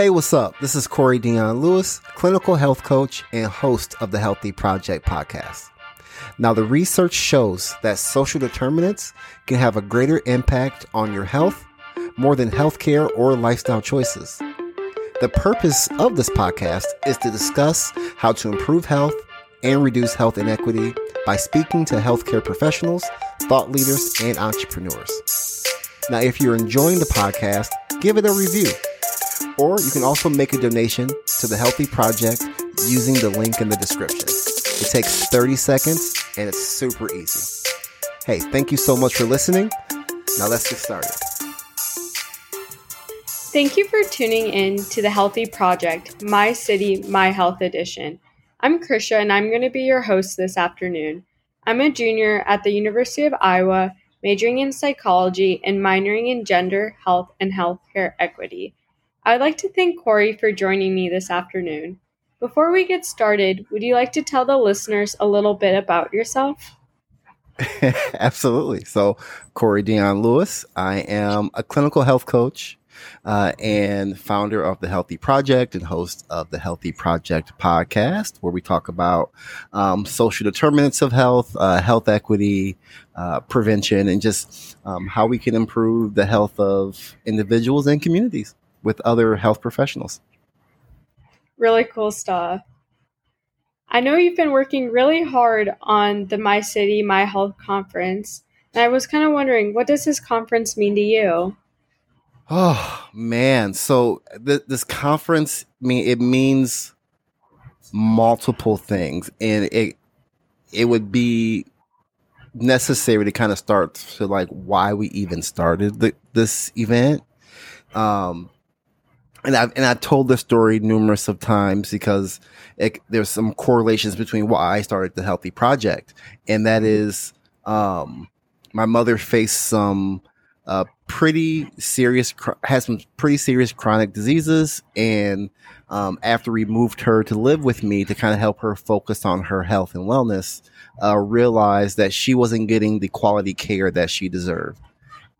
Hey, what's up? This is Corey Dion Lewis, clinical health coach and host of the Healthy Project podcast. Now, the research shows that social determinants can have a greater impact on your health more than healthcare or lifestyle choices. The purpose of this podcast is to discuss how to improve health and reduce health inequity by speaking to healthcare professionals, thought leaders, and entrepreneurs. Now, if you're enjoying the podcast, give it a review or you can also make a donation to the Healthy Project using the link in the description. It takes 30 seconds and it's super easy. Hey, thank you so much for listening. Now let's get started. Thank you for tuning in to the Healthy Project, My City, My Health Edition. I'm Krisha and I'm going to be your host this afternoon. I'm a junior at the University of Iowa, majoring in psychology and minoring in gender, health, and healthcare equity. I'd like to thank Corey for joining me this afternoon. Before we get started, would you like to tell the listeners a little bit about yourself? Absolutely. So, Corey Dion Lewis, I am a clinical health coach uh, and founder of the Healthy Project and host of the Healthy Project podcast, where we talk about um, social determinants of health, uh, health equity, uh, prevention, and just um, how we can improve the health of individuals and communities with other health professionals. Really cool stuff. I know you've been working really hard on the My City, My Health conference. And I was kind of wondering, what does this conference mean to you? Oh man, so th- this conference mean it means multiple things, and it it would be necessary to kind of start to like why we even started the, this event. Um, and I've and I told this story numerous of times because it, there's some correlations between why I started the Healthy Project, and that is um, my mother faced some uh, pretty serious has some pretty serious chronic diseases, and um, after we moved her to live with me to kind of help her focus on her health and wellness, uh, realized that she wasn't getting the quality care that she deserved.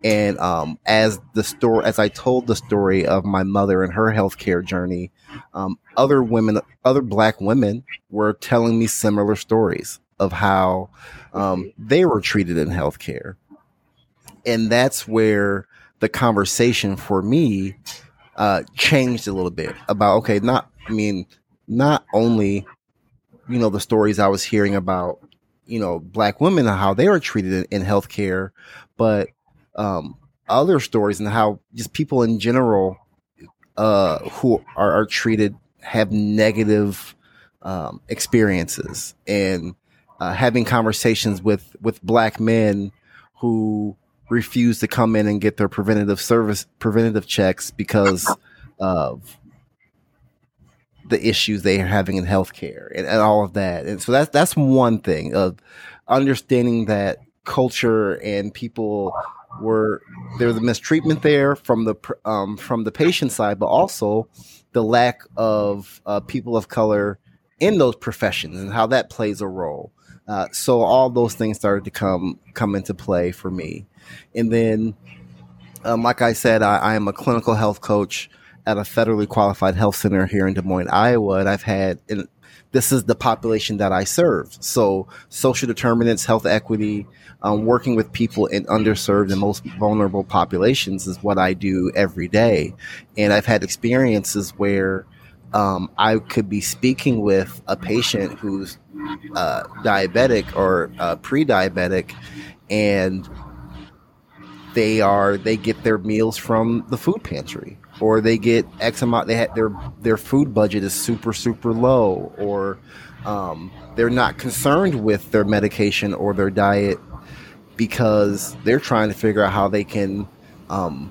And um, as the story, as I told the story of my mother and her healthcare journey, um, other women, other Black women, were telling me similar stories of how um, they were treated in healthcare, and that's where the conversation for me uh, changed a little bit about okay, not I mean, not only you know the stories I was hearing about you know Black women and how they were treated in, in healthcare, but um, other stories and how just people in general uh, who are, are, treated have negative um, experiences and uh, having conversations with with black men who refuse to come in and get their preventative service preventative checks because of the issues they are having in healthcare and, and all of that. And so that's that's one thing of understanding that culture and people were there's a mistreatment there from the um, from the patient side, but also the lack of uh, people of color in those professions and how that plays a role. Uh, so all those things started to come come into play for me, and then, um, like I said, I, I am a clinical health coach at a federally qualified health center here in Des Moines, Iowa, and I've had in, this is the population that I serve. So social determinants, health equity, um, working with people in underserved and most vulnerable populations is what I do every day. And I've had experiences where um, I could be speaking with a patient who's uh, diabetic or uh, pre-diabetic, and they are they get their meals from the food pantry or they get X amount. They had their their food budget is super super low, or um, they're not concerned with their medication or their diet because they're trying to figure out how they can um,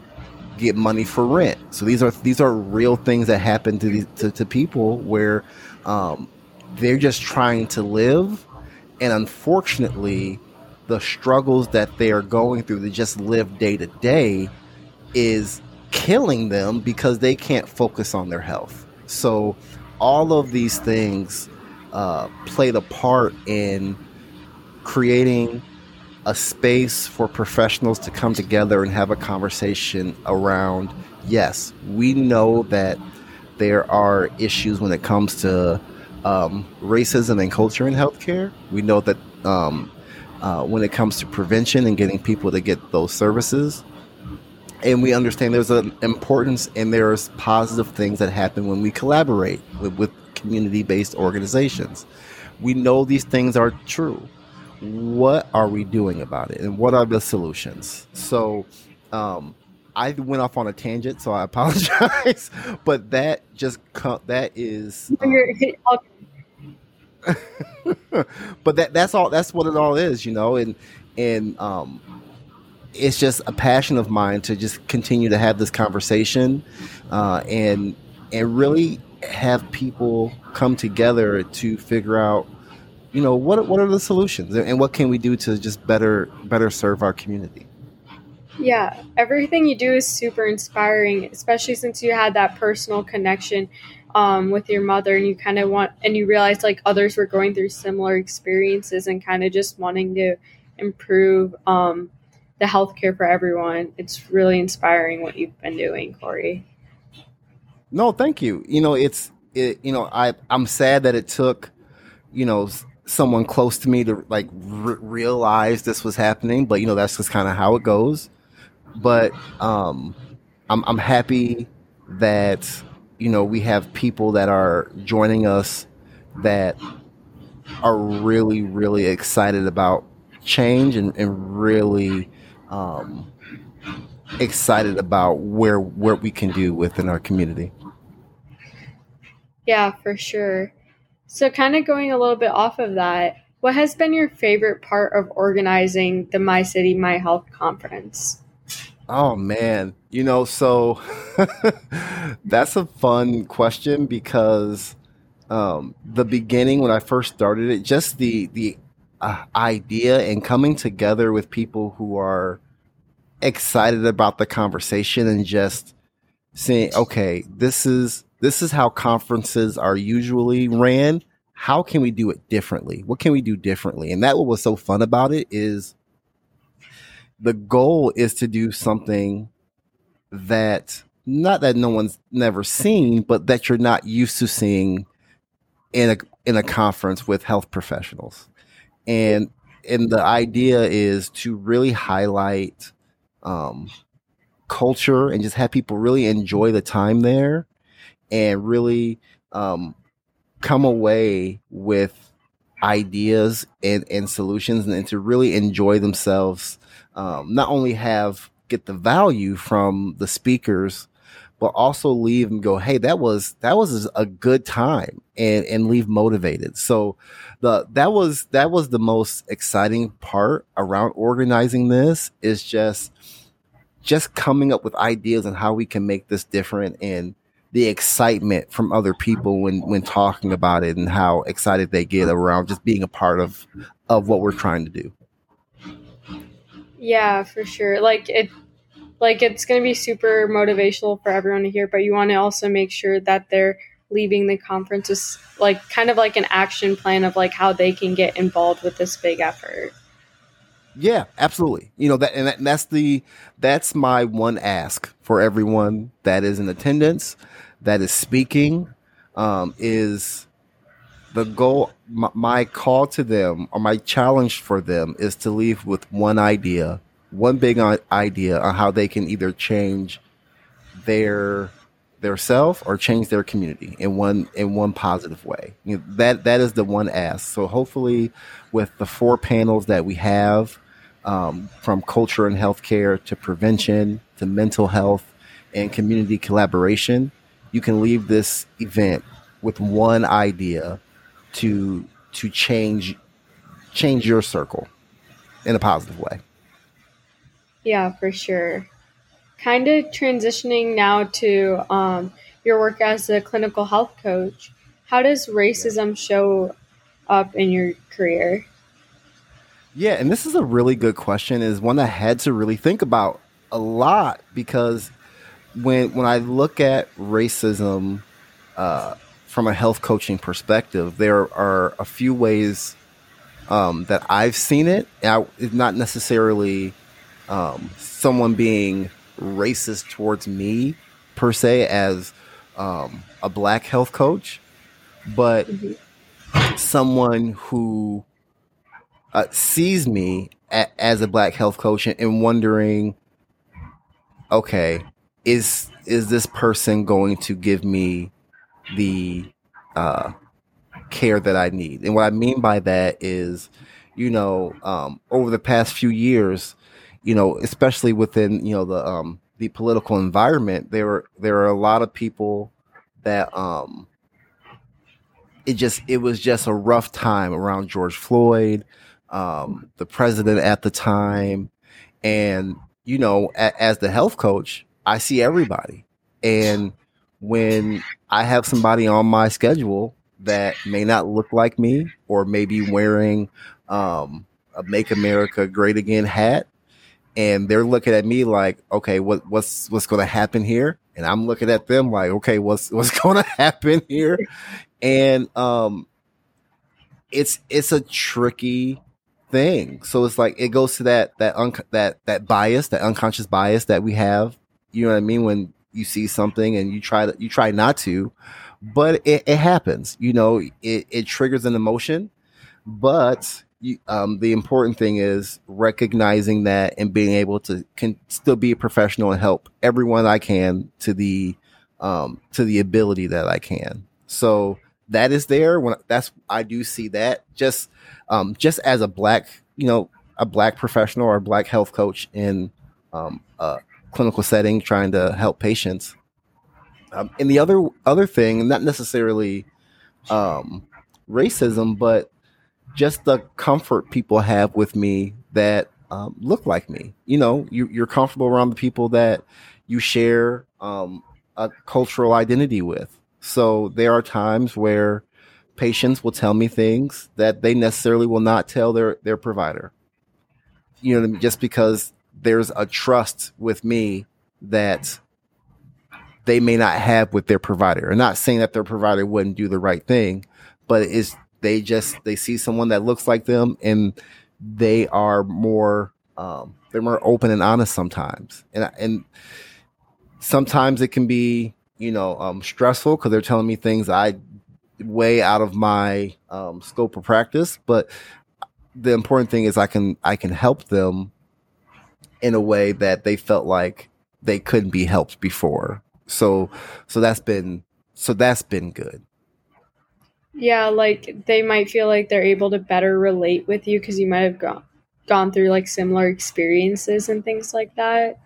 get money for rent. So these are these are real things that happen to these, to, to people where um, they're just trying to live, and unfortunately, the struggles that they are going through to just live day to day is killing them because they can't focus on their health. So, all of these things uh, played a part in creating a space for professionals to come together and have a conversation around yes, we know that there are issues when it comes to um, racism and culture in healthcare. We know that um, uh, when it comes to prevention and getting people to get those services, and we understand there's an importance and there's positive things that happen when we collaborate with, with community-based organizations. We know these things are true. What are we doing about it, and what are the solutions? So, um, I went off on a tangent, so I apologize. but that just that is. Um, but that that's all. That's what it all is, you know. And and um, it's just a passion of mine to just continue to have this conversation, uh, and and really have people come together to figure out, you know, what what are the solutions and what can we do to just better better serve our community. Yeah, everything you do is super inspiring, especially since you had that personal connection um, with your mother and you kind of want and you realize like others were going through similar experiences and kind of just wanting to improve um, the healthcare for everyone. It's really inspiring what you've been doing, Corey. No, thank you. You know, it's it. You know, I I'm sad that it took, you know, someone close to me to like realize this was happening. But you know, that's just kind of how it goes. But um, I'm I'm happy that you know we have people that are joining us that are really really excited about change and, and really um, excited about where what we can do within our community. Yeah, for sure. So, kind of going a little bit off of that, what has been your favorite part of organizing the My City, My Health conference? Oh, man. You know, so that's a fun question because um, the beginning when I first started it, just the, the idea and coming together with people who are excited about the conversation and just saying, okay, this is this is how conferences are usually ran. How can we do it differently? What can we do differently? And that what was so fun about it is the goal is to do something that not that no one's never seen, but that you're not used to seeing in a in a conference with health professionals. And and the idea is to really highlight um, culture and just have people really enjoy the time there and really um, come away with ideas and, and solutions and, and to really enjoy themselves um, not only have get the value from the speakers but also leave and go hey that was that was a good time and and leave motivated so the that was that was the most exciting part around organizing this is just just coming up with ideas on how we can make this different and the excitement from other people when when talking about it and how excited they get around just being a part of of what we're trying to do. Yeah, for sure. Like it like it's going to be super motivational for everyone to hear, but you want to also make sure that they're leaving the conference is like kind of like an action plan of like how they can get involved with this big effort. Yeah, absolutely. You know that, and, that, and that's the that's my one ask for everyone that is in attendance, that is speaking, um, is the goal. My, my call to them or my challenge for them is to leave with one idea, one big idea on how they can either change their their self or change their community in one in one positive way. You know, that that is the one ask. So hopefully, with the four panels that we have um, from culture and healthcare to prevention to mental health and community collaboration, you can leave this event with one idea to to change change your circle in a positive way. Yeah, for sure. Kind of transitioning now to um, your work as a clinical health coach. How does racism show up in your career? Yeah, and this is a really good question. Is one I had to really think about a lot because when when I look at racism uh, from a health coaching perspective, there are a few ways um, that I've seen it. Now, it's not necessarily um, someone being racist towards me per se, as um, a black health coach, but mm-hmm. someone who uh, sees me a- as a black health coach and, and wondering, okay, is is this person going to give me the uh, care that I need? And what I mean by that is, you know, um, over the past few years, you know, especially within you know the um, the political environment, there were there are a lot of people that um, it just it was just a rough time around George Floyd, um, the president at the time, and you know, a, as the health coach, I see everybody, and when I have somebody on my schedule that may not look like me or maybe wearing um, a "Make America Great Again" hat, and they're looking at me like, okay, what what's what's going to happen here? And I'm looking at them like, okay, what's what's going to happen here? And um, it's it's a tricky thing. So it's like it goes to that that un- that that bias, that unconscious bias that we have. You know what I mean? When you see something and you try to you try not to, but it, it happens. You know, it, it triggers an emotion, but um, the important thing is recognizing that and being able to can still be a professional and help everyone I can to the um, to the ability that I can. So that is there when that's I do see that just um, just as a black you know a black professional or a black health coach in um, a clinical setting trying to help patients. Um, and the other other thing, not necessarily um, racism, but just the comfort people have with me that um, look like me. You know, you, are comfortable around the people that you share um, a cultural identity with. So there are times where patients will tell me things that they necessarily will not tell their their provider. You know, just because there's a trust with me that they may not have with their provider. I'm not saying that their provider wouldn't do the right thing, but it's they just they see someone that looks like them and they are more um, they're more open and honest sometimes. And and sometimes it can be you know um, stressful because they're telling me things i way out of my um, scope of practice. But the important thing is i can i can help them in a way that they felt like they couldn't be helped before. So so that's been so that's been good yeah, like they might feel like they're able to better relate with you because you might have gone gone through like similar experiences and things like that.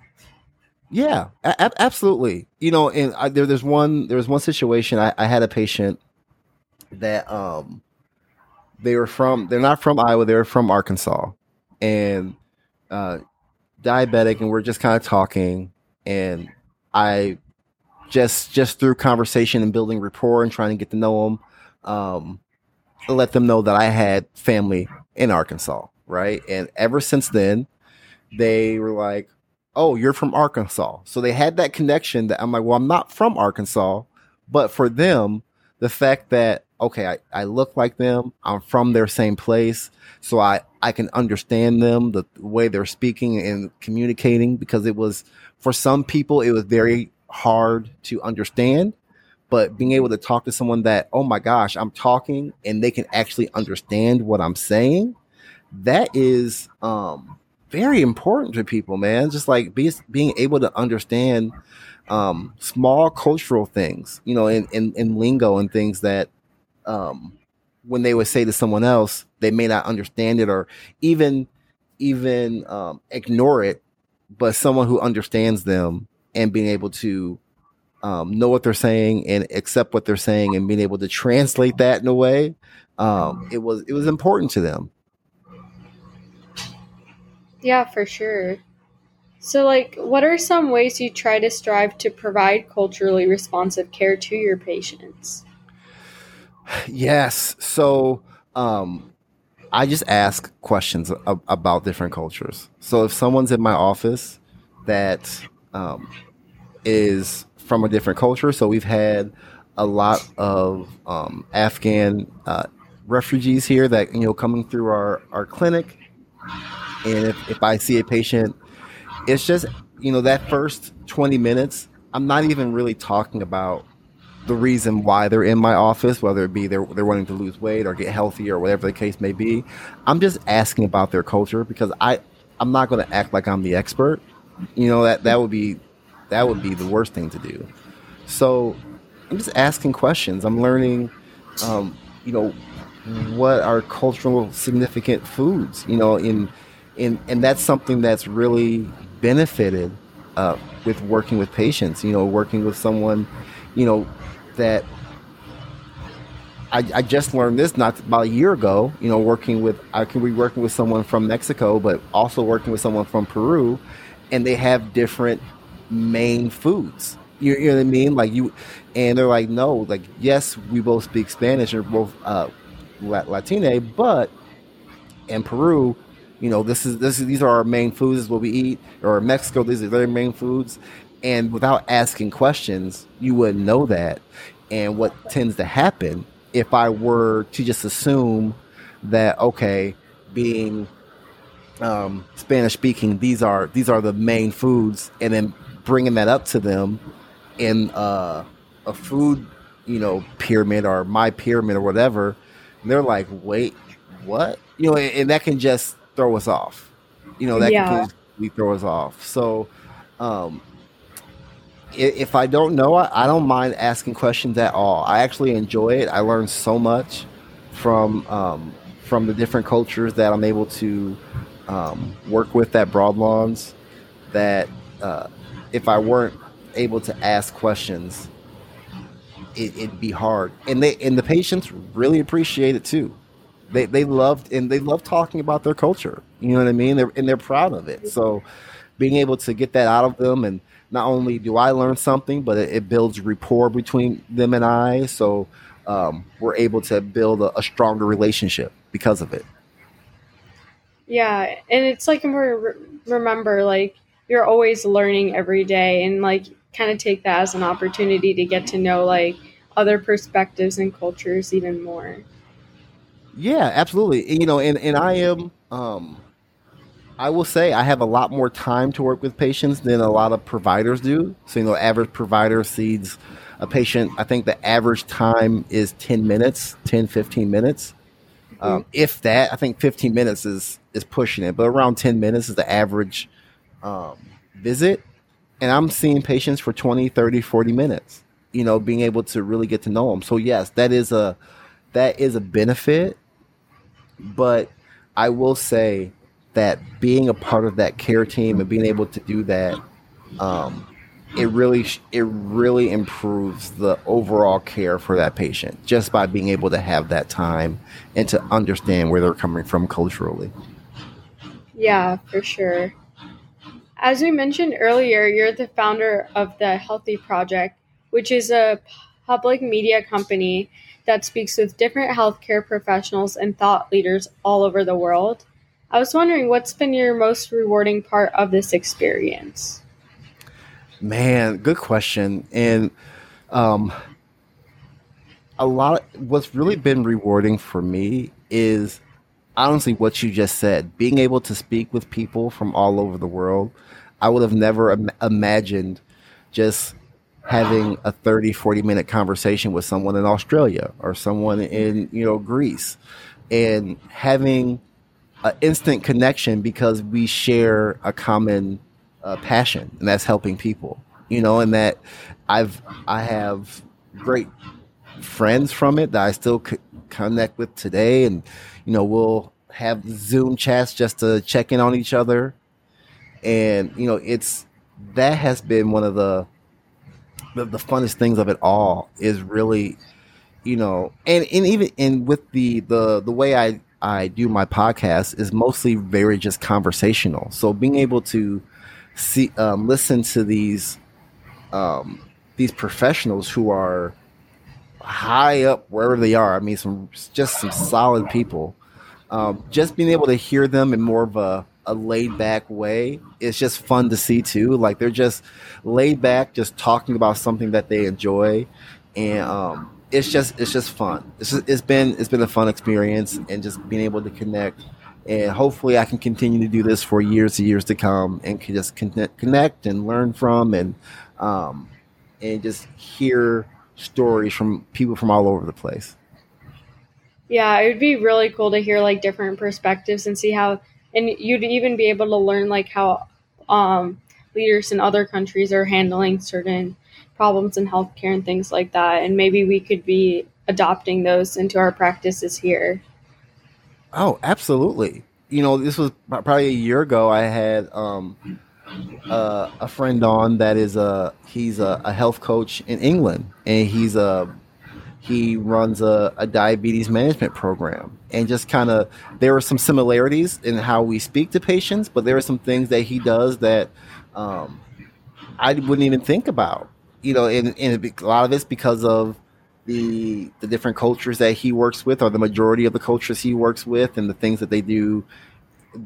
Yeah, a- absolutely. You know, and I, there, there's one there was one situation I, I had a patient that um they were from they're not from Iowa they were from Arkansas and uh diabetic and we're just kind of talking and I just just through conversation and building rapport and trying to get to know them um, let them know that I had family in Arkansas, right? And ever since then, they were like, "Oh, you're from Arkansas." So they had that connection that I'm like, "Well, I'm not from Arkansas," but for them, the fact that okay, I, I look like them, I'm from their same place, so I I can understand them the way they're speaking and communicating because it was for some people it was very hard to understand but being able to talk to someone that, oh my gosh, I'm talking and they can actually understand what I'm saying, that is um, very important to people, man. Just like be, being able to understand um, small cultural things, you know, in, in, in lingo and things that um, when they would say to someone else, they may not understand it or even even um, ignore it, but someone who understands them and being able to um, know what they're saying and accept what they're saying and being able to translate that in a way um, it was it was important to them. Yeah for sure. So like what are some ways you try to strive to provide culturally responsive care to your patients? Yes. So um, i just ask questions ab- about different cultures. So if someone's in my office that um, is from a different culture. So we've had a lot of um, Afghan uh, refugees here that you know coming through our our clinic. And if, if I see a patient, it's just you know that first twenty minutes. I'm not even really talking about the reason why they're in my office, whether it be they're they're wanting to lose weight or get healthy or whatever the case may be. I'm just asking about their culture because I I'm not going to act like I'm the expert. You know that that would be that would be the worst thing to do. So I'm just asking questions. I'm learning, um, you know, what are cultural significant foods. You know, in in and that's something that's really benefited uh, with working with patients. You know, working with someone, you know, that I, I, just learned this not about a year ago. You know, working with I can be working with someone from Mexico, but also working with someone from Peru, and they have different main foods. You, you know what I mean? Like you, and they're like, no, like yes, we both speak Spanish and both uh, Latine, but in Peru, you know, this is this is these are our main foods. This is what we eat. Or Mexico, these are their main foods. And without asking questions, you wouldn't know that. And what tends to happen if I were to just assume that okay, being um, Spanish speaking, these are these are the main foods, and then bringing that up to them in uh, a food, you know, pyramid or my pyramid or whatever, they're like, wait, what? You know, and, and that can just throw us off. You know, that yeah. can throw us off. So, um, if I don't know I don't mind asking questions at all. I actually enjoy it. I learn so much from um, from the different cultures that I'm able to um, work with at Broadlawns. That uh, if I weren't able to ask questions, it, would be hard. And they and the patients really appreciate it too. They they loved and they love talking about their culture. You know what I mean? They're, and they're proud of it. So being able to get that out of them and not only do I learn something, but it, it builds rapport between them and I. So um, we're able to build a, a, stronger relationship because of it. Yeah, and it's like more remember like you're always learning every day, and like kind of take that as an opportunity to get to know like other perspectives and cultures even more. Yeah, absolutely. You know, and, and I am um I will say I have a lot more time to work with patients than a lot of providers do. So, you know, average provider sees a patient, I think the average time is 10 minutes, 10, 15 minutes. Mm-hmm. Um, if that, I think 15 minutes is, is pushing it, but around 10 minutes is the average um, visit and I'm seeing patients for 20, 30, 40 minutes, you know, being able to really get to know them. So yes, that is a that is a benefit, but I will say that being a part of that care team and being able to do that um, it really it really improves the overall care for that patient just by being able to have that time and to understand where they're coming from culturally. Yeah, for sure. As we mentioned earlier, you're the founder of the Healthy Project, which is a public media company that speaks with different healthcare professionals and thought leaders all over the world. I was wondering what's been your most rewarding part of this experience? Man, good question. And um, a lot of what's really been rewarding for me is honestly what you just said being able to speak with people from all over the world I would have never Im- imagined just having a 30, 40 minute conversation with someone in Australia or someone in, you know, Greece and having an instant connection because we share a common uh, passion and that's helping people, you know, and that I've, I have great friends from it that I still connect with today. And, you know, we'll have Zoom chats just to check in on each other and you know it's that has been one of the, the the, funnest things of it all is really you know and and even and with the the the way i i do my podcast is mostly very just conversational so being able to see um, listen to these um these professionals who are high up wherever they are i mean some just some solid people um, just being able to hear them in more of a a laid back way. It's just fun to see too. Like they're just laid back, just talking about something that they enjoy, and um, it's just it's just fun. It's just, it's been it's been a fun experience, and just being able to connect. And hopefully, I can continue to do this for years and years to come, and can just connect, connect and learn from, and um, and just hear stories from people from all over the place. Yeah, it would be really cool to hear like different perspectives and see how, and you'd even be able to learn like how um, leaders in other countries are handling certain problems in healthcare and things like that. And maybe we could be adopting those into our practices here. Oh, absolutely. You know, this was probably a year ago. I had um, uh, a friend on that is a he's a, a, health coach in England, and he's a he runs a, a diabetes management program. And just kind of there are some similarities in how we speak to patients, but there are some things that he does that um, I wouldn't even think about. You know, and, and a lot of it's because of the the different cultures that he works with, or the majority of the cultures he works with, and the things that they do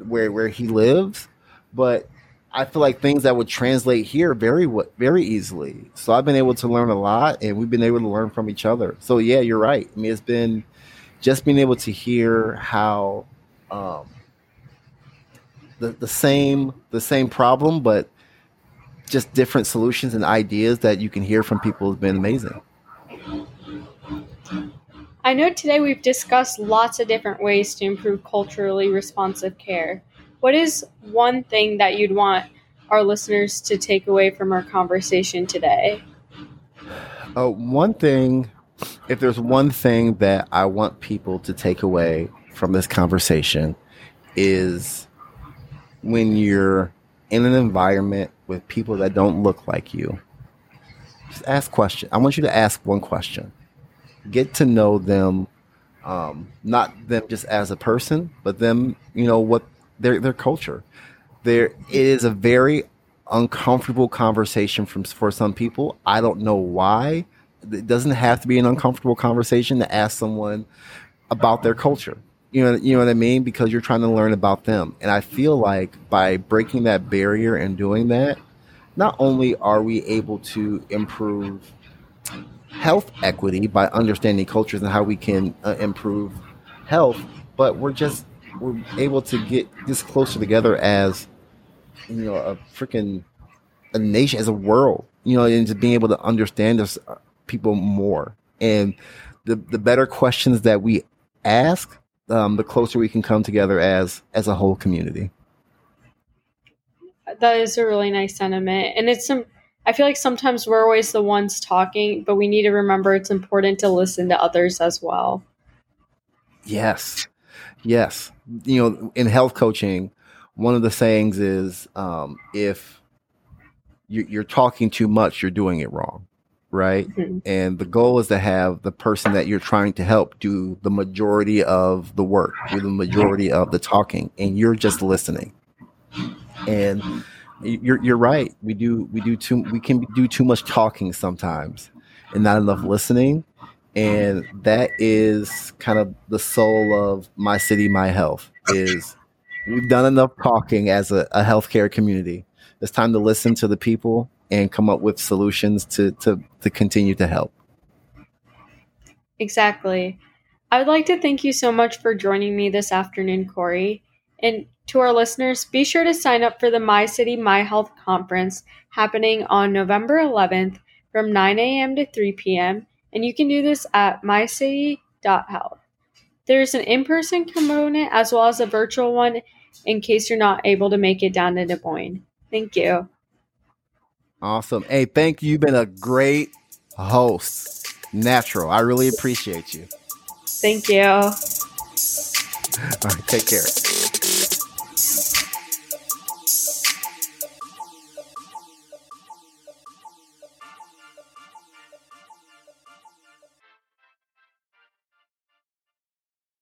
where where he lives. But I feel like things that would translate here very very easily. So I've been able to learn a lot, and we've been able to learn from each other. So yeah, you're right. I mean, it's been just being able to hear how um, the the same the same problem, but just different solutions and ideas that you can hear from people has been amazing. I know today we've discussed lots of different ways to improve culturally responsive care. What is one thing that you'd want our listeners to take away from our conversation today? Uh, one thing, if there's one thing that I want people to take away from this conversation, is when you're in an environment with people that don't look like you, just ask questions. I want you to ask one question. Get to know them, um, not them just as a person, but them, you know, what their their culture. There, it is a very uncomfortable conversation from for some people. I don't know why. It doesn't have to be an uncomfortable conversation to ask someone about their culture. You know, you know what I mean? Because you're trying to learn about them. And I feel like by breaking that barrier and doing that, not only are we able to improve health equity by understanding cultures and how we can uh, improve health, but we're just we're able to get this closer together as you know a freaking a nation as a world you know and just being able to understand us uh, people more. And the the better questions that we ask um, the closer we can come together as as a whole community. That is a really nice sentiment. And it's some i feel like sometimes we're always the ones talking but we need to remember it's important to listen to others as well. Yes yes you know, in health coaching, one of the sayings is um, if you're talking too much, you're doing it wrong, right? Mm-hmm. And the goal is to have the person that you're trying to help do the majority of the work, do the majority of the talking, and you're just listening. And you're you're right. We do we do too we can do too much talking sometimes, and not enough listening and that is kind of the soul of my city my health is we've done enough talking as a, a healthcare community. It's time to listen to the people and come up with solutions to to, to continue to help. Exactly. I would like to thank you so much for joining me this afternoon corey. And to our listeners be sure to sign up for the my city my health conference happening on november 11th from 9 a.m to 3 p.m and you can do this at mycity.health. There's an in person component as well as a virtual one in case you're not able to make it down to Des Moines. Thank you. Awesome. Hey, thank you. You've been a great host. Natural. I really appreciate you. Thank you. All right, take care.